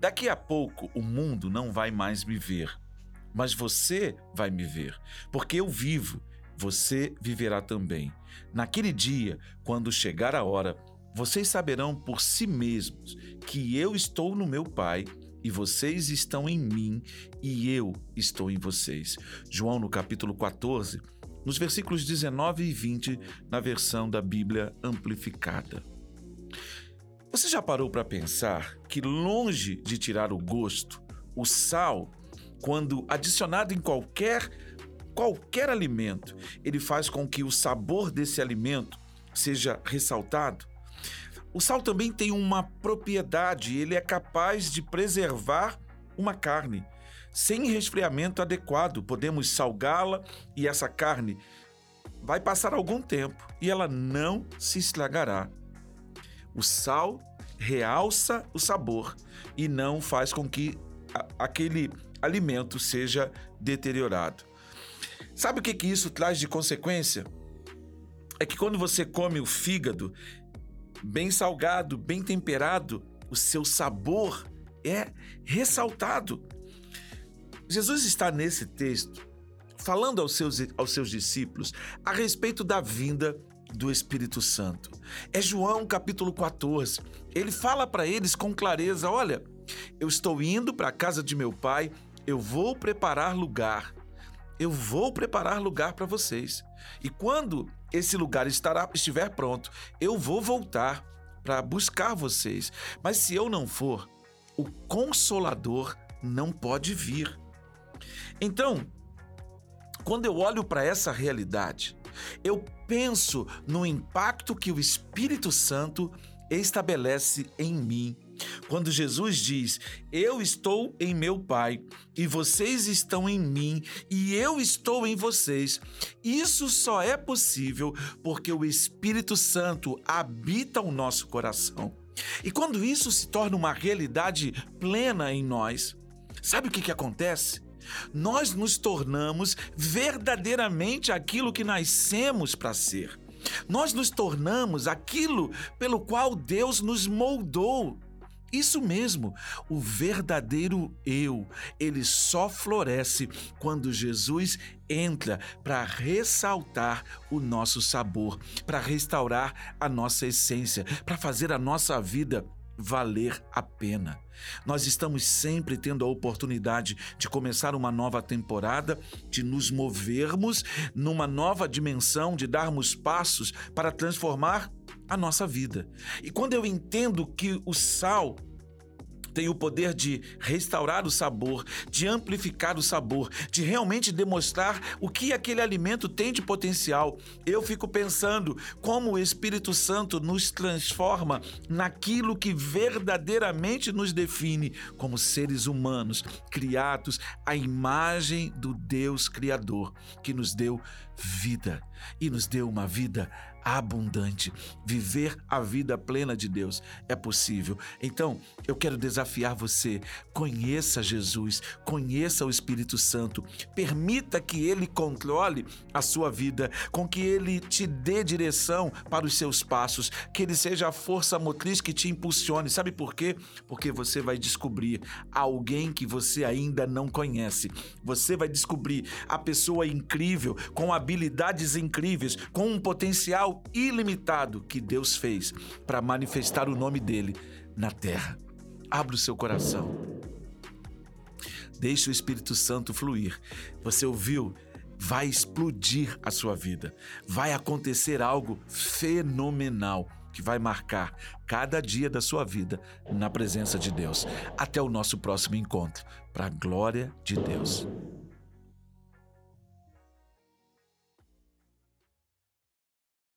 Daqui a pouco o mundo não vai mais me ver, mas você vai me ver, porque eu vivo, você viverá também. Naquele dia, quando chegar a hora, vocês saberão por si mesmos que eu estou no meu Pai e vocês estão em mim e eu estou em vocês. João no capítulo 14, nos versículos 19 e 20, na versão da Bíblia amplificada. Você já parou para pensar que, longe de tirar o gosto, o sal, quando adicionado em qualquer qualquer alimento, ele faz com que o sabor desse alimento seja ressaltado? O sal também tem uma propriedade, ele é capaz de preservar uma carne. Sem resfriamento adequado, podemos salgá-la e essa carne vai passar algum tempo e ela não se estragará. O sal realça o sabor e não faz com que aquele alimento seja deteriorado. Sabe o que, que isso traz de consequência? É que quando você come o fígado bem salgado, bem temperado, o seu sabor é ressaltado. Jesus está nesse texto falando aos seus, aos seus discípulos a respeito da vinda do Espírito Santo. É João capítulo 14. Ele fala para eles com clareza: Olha, eu estou indo para a casa de meu pai, eu vou preparar lugar. Eu vou preparar lugar para vocês. E quando esse lugar estará, estiver pronto, eu vou voltar para buscar vocês. Mas se eu não for, o Consolador não pode vir. Então, quando eu olho para essa realidade, eu penso no impacto que o Espírito Santo estabelece em mim. Quando Jesus diz: Eu estou em meu Pai e vocês estão em mim e eu estou em vocês, isso só é possível porque o Espírito Santo habita o nosso coração. E quando isso se torna uma realidade plena em nós, sabe o que, que acontece? Nós nos tornamos verdadeiramente aquilo que nascemos para ser. Nós nos tornamos aquilo pelo qual Deus nos moldou. Isso mesmo, o verdadeiro eu, ele só floresce quando Jesus entra para ressaltar o nosso sabor, para restaurar a nossa essência, para fazer a nossa vida valer a pena. Nós estamos sempre tendo a oportunidade de começar uma nova temporada, de nos movermos numa nova dimensão, de darmos passos para transformar a nossa vida. E quando eu entendo que o sal tem o poder de restaurar o sabor, de amplificar o sabor, de realmente demonstrar o que aquele alimento tem de potencial. Eu fico pensando como o Espírito Santo nos transforma naquilo que verdadeiramente nos define como seres humanos, criados à imagem do Deus Criador, que nos deu vida e nos deu uma vida abundante. Viver a vida plena de Deus é possível. Então, eu quero desafiar você. Conheça Jesus, conheça o Espírito Santo. Permita que ele controle a sua vida, com que ele te dê direção para os seus passos, que ele seja a força motriz que te impulsione. Sabe por quê? Porque você vai descobrir alguém que você ainda não conhece. Você vai descobrir a pessoa incrível, com habilidades incríveis, com um potencial ilimitado que Deus fez para manifestar o nome dele na terra. Abra o seu coração. Deixe o Espírito Santo fluir. Você ouviu? Vai explodir a sua vida. Vai acontecer algo fenomenal que vai marcar cada dia da sua vida na presença de Deus. Até o nosso próximo encontro, para a glória de Deus.